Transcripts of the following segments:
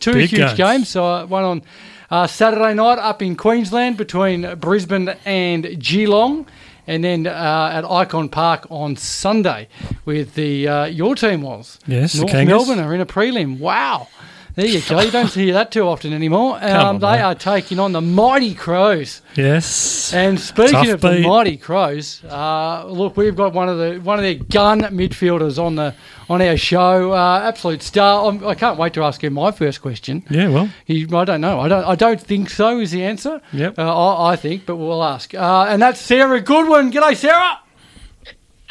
two Big huge games. games. So uh, one on uh, Saturday night up in Queensland between Brisbane and Geelong. And then uh, at Ikon Park on Sunday, with the uh, your team was Yes, North. Melbourne are in a prelim. Wow, there you go. You don't hear that too often anymore. on, Um, they mate. are taking on the mighty Crows. Yes. And speaking Tough of the mighty Crows, uh, look, we've got one of the one of their gun midfielders on the on our show. Uh, absolute star. I'm, I can't wait to ask him my first question. Yeah, well, He, I don't know. I don't. I don't think so. Is the answer? Yep. Uh, I, I think, but we'll ask. Uh, and that's Sarah Goodwin. G'day, Sarah.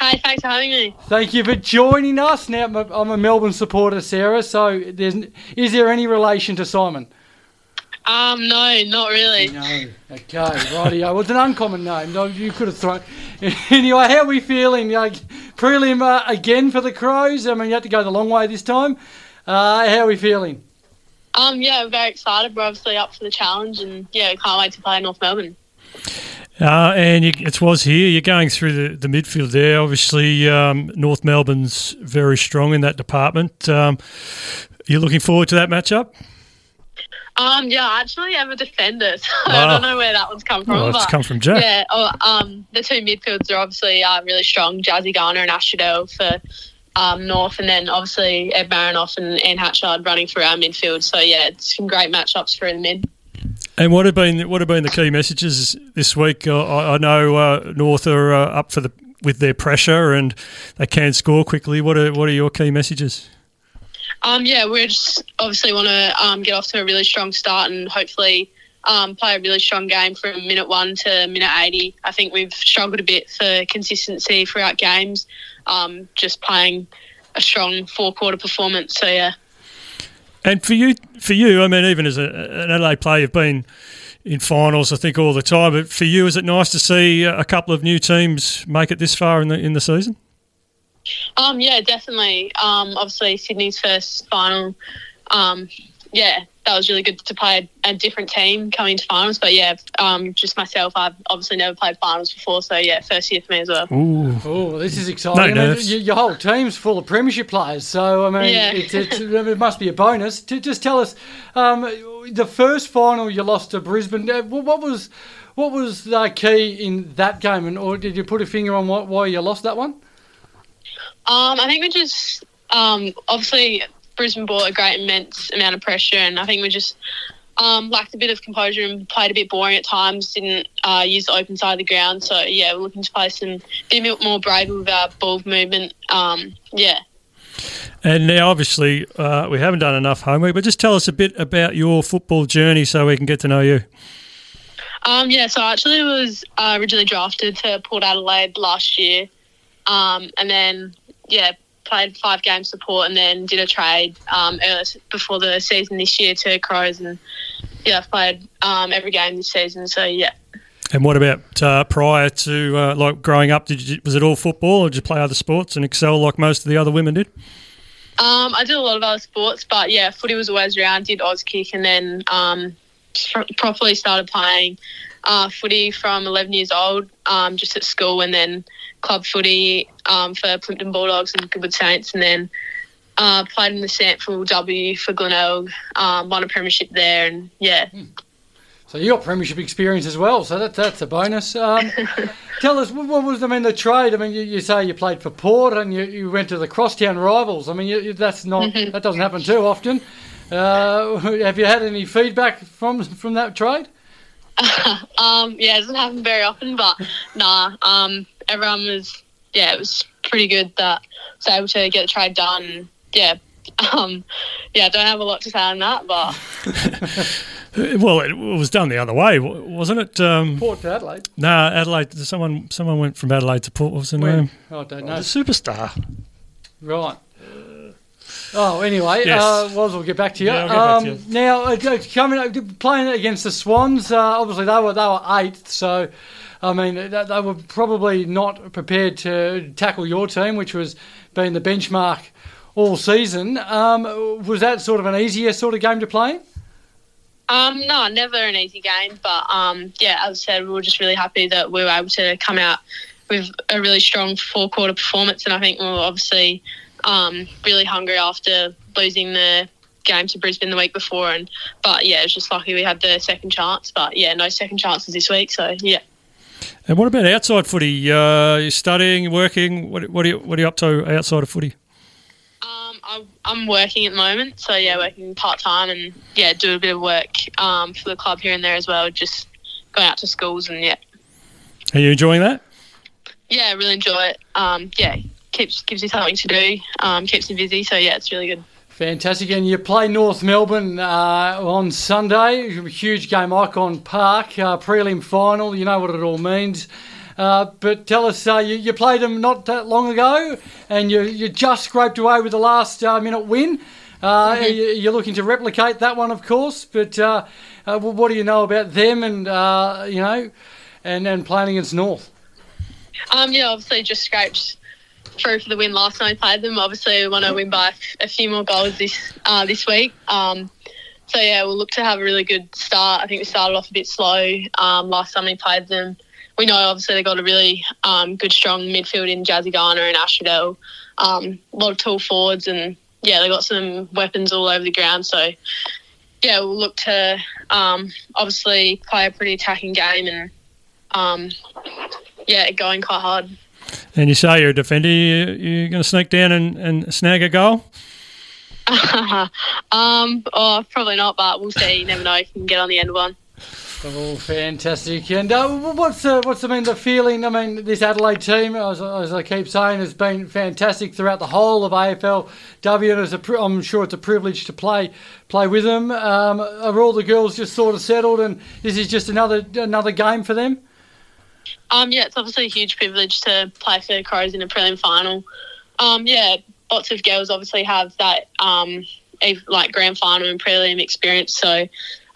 Hi, thanks for having me. Thank you for joining us. Now, I'm a, I'm a Melbourne supporter, Sarah. So, there's, is there any relation to Simon? Um, no, not really. No. Okay, rightio. Well, it's an uncommon name. No, you could have thrown. Anyway, how are we feeling? Like prelim uh, again for the Crows. I mean, you had to go the long way this time. Uh, how are we feeling? Um, yeah, very excited. We're obviously up for the challenge, and yeah, can't wait to play North Melbourne. Uh, and you, it was here. You're going through the, the midfield there. Obviously, um, North Melbourne's very strong in that department. Um, you're looking forward to that matchup? Um, yeah, I actually am a defender, so I don't know where that one's come from. Well, it's come from Jack. Yeah, oh, um, the two midfields are obviously uh, really strong. Jazzy Garner and Ash Riddell for um, North, and then obviously Eb Marinoff and Anne Hatchard running through our midfield. So yeah, it's some great matchups for the mid. And what have been what have been the key messages this week? I, I know uh, North are uh, up for the with their pressure and they can score quickly. What are what are your key messages? Um, yeah, we just obviously want to um, get off to a really strong start and hopefully um, play a really strong game from minute one to minute 80. I think we've struggled a bit for consistency throughout games, um, just playing a strong four quarter performance. So, yeah. And for you, for you, I mean, even as a, an Adelaide player, you've been in finals, I think, all the time. But for you, is it nice to see a couple of new teams make it this far in the in the season? Um, yeah, definitely. Um, obviously, Sydney's first final. Um, yeah, that was really good to play a different team coming to finals. But yeah, um, just myself, I've obviously never played finals before. So yeah, first year for me as well. Ooh, Oh, this is exciting. I mean, nerves. your, your whole team's full of premiership players, so I mean, Yeah. it's, it's, it must be a bonus. To just tell us, um, the first final you lost to Brisbane. uh, What what was what was the key in that game, and or did you put a finger on what, why you lost that one? Um, I think we just um, obviously Brisbane brought a great immense amount of pressure, and I think we just um, lacked a bit of composure and played a bit boring at times. Didn't uh, use the open side of the ground, so yeah, we're looking to play some be a bit more brave with our ball movement. Um, yeah. and now obviously uh, we haven't done enough homework, but just tell us a bit about your football journey so we can get to know you. Um, yeah, so I actually was uh, originally drafted to Port Adelaide last year, um, and then yeah, played five games support, and then did a trade um, before the season this year to Crows, and yeah, I've played um, every game this season. So yeah, And what about uh, prior to uh, like growing up? Did you, was it all football, or did you play other sports and excel like most of the other women did? um, I did a lot of other sports, but yeah, footy was always around. Did Oz kick, and then um, pro- properly started playing uh, footy from 11 years old, um, just at school, and then club footy um, for Plympton Bulldogs and Goodwood Saints, and then uh, played in the SANFLW for Glenelg, um, won a premiership there, and yeah. So you got premiership experience as well, so that, that's a bonus. Um, tell us, what what was I mean the trade? I mean, you, you say you played for Port and you, you went to the crosstown rivals. I mean, you, that's not that doesn't happen too often. Uh, have you had any feedback from from that trade? Um, yeah, it doesn't happen very often, but nah. Um, everyone was yeah, it was pretty good that I was able to get the trade done. Yeah, um, yeah, I don't have a lot to say on that, but Uh, Well, it was done the other way, wasn't it? Um, Port to Adelaide. no, Adelaide. Someone someone went from Adelaide to Port. What was the When? name? I don't The know. superstar. Right. Oh, anyway, Yes. uh, Woz will get back to you. Yeah, I'll get back um, to you. Now, uh, coming uh, playing against the Swans, uh, obviously they were they were eighth, so I mean they, were probably not prepared to tackle your team, which was being the benchmark all season. Um, was that sort of an easier sort of game to play? Um, no, never an easy game, but um, yeah, as I said, we were just really happy that we were able to come out with a really strong four quarter performance, and I think we were obviously um, really hungry after losing the game to Brisbane the week before, and but yeah, it's just lucky we had the second chance. But yeah, no second chances this week, so yeah. And what about outside footy? Uh, you studying, working? What, what, are you, what are you up to outside of footy? Um, I, I'm working at the moment, so yeah, working part time and yeah, do a bit of work um, for the club here and there as well. Just going out to schools and yeah. Are you enjoying that? Yeah, I really enjoy it. Um, yeah, keeps gives you something to do, um, keeps you busy. So yeah, it's really good. Fantastic. And you play North Melbourne uh, on Sunday. Huge game, Ikon Park, uh, prelim final. You know what it all means. Uh, but tell us, uh, you, you, played them not that long ago, and you, you just scraped away with the last uh, minute win. Uh, mm-hmm. You're looking to replicate that one, of course. But what do you know about them, and you know, and and playing against North? Um, yeah, obviously just scraped through for the win last we played them. Obviously, we want to win by a few more goals this uh, this week. Um, so yeah, we'll look to have a really good start. I think we started off a bit slow um, last time we played them. We know obviously they got a really um, good, strong midfield in Jazzy Garner and Ash Riddell. Um, a lot of tall forwards, and yeah, they got some weapons all over the ground. So yeah, we'll look to um, obviously play a pretty attacking game and um, yeah, going quite hard. And you say you're a defender, you, you're going to sneak down and, and snag a goal? um, oh, probably not, but we'll see. You never know. If you can get on the end one. Oh, fantastic! And uh, what's the what's I mean the feeling? I mean, this Adelaide team, as, as, I keep saying, has been fantastic throughout the whole of AFLW, and it's a, I'm sure it's a privilege to play play with them. Um, are all the girls just sort of settled, and this is just another another game for them? Um, yeah, it's obviously a huge privilege to play for the Crows in a prelim final. Um, yeah, lots of girls obviously have that um, like grand final and prelim experience. So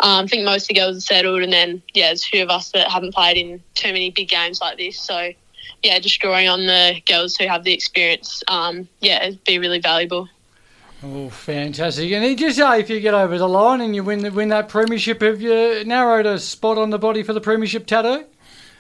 um, I think most of the girls are settled, and then yeah, there's a few of us that haven't played in too many big games like this. So yeah, just drawing on the girls who have the experience, um, yeah, it'd be really valuable. Oh, fantastic! And just say if you get over the line and you win the, win that premiership, have you narrowed a spot on the body for the premiership tattoo?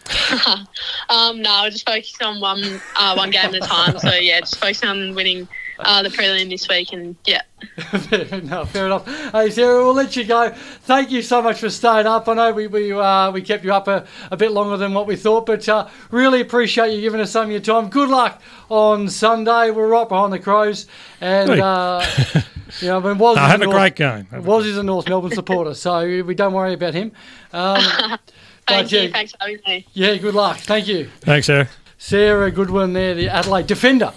um, no, I just focus on one uh, one game at a time. So yeah, just focus on winning uh, the prelim this week, and yeah. no, fair enough. Hey Sarah, we'll let you go. Thank you so much for staying up. I know we we uh, we kept you up a, a bit longer than what we thought, but uh, really appreciate you giving us some of your time. Good luck on Sunday. We're right behind the Crows, and. Uh, you know, I mean, was no, have a North, great game. Woz is a North Melbourne supporter, so we don't worry about him. Um, Thank you. Thanks for having me. Yeah, good luck. Thank you. Thanks, Sarah. Sarah Goodwin there, the Adelaide defender.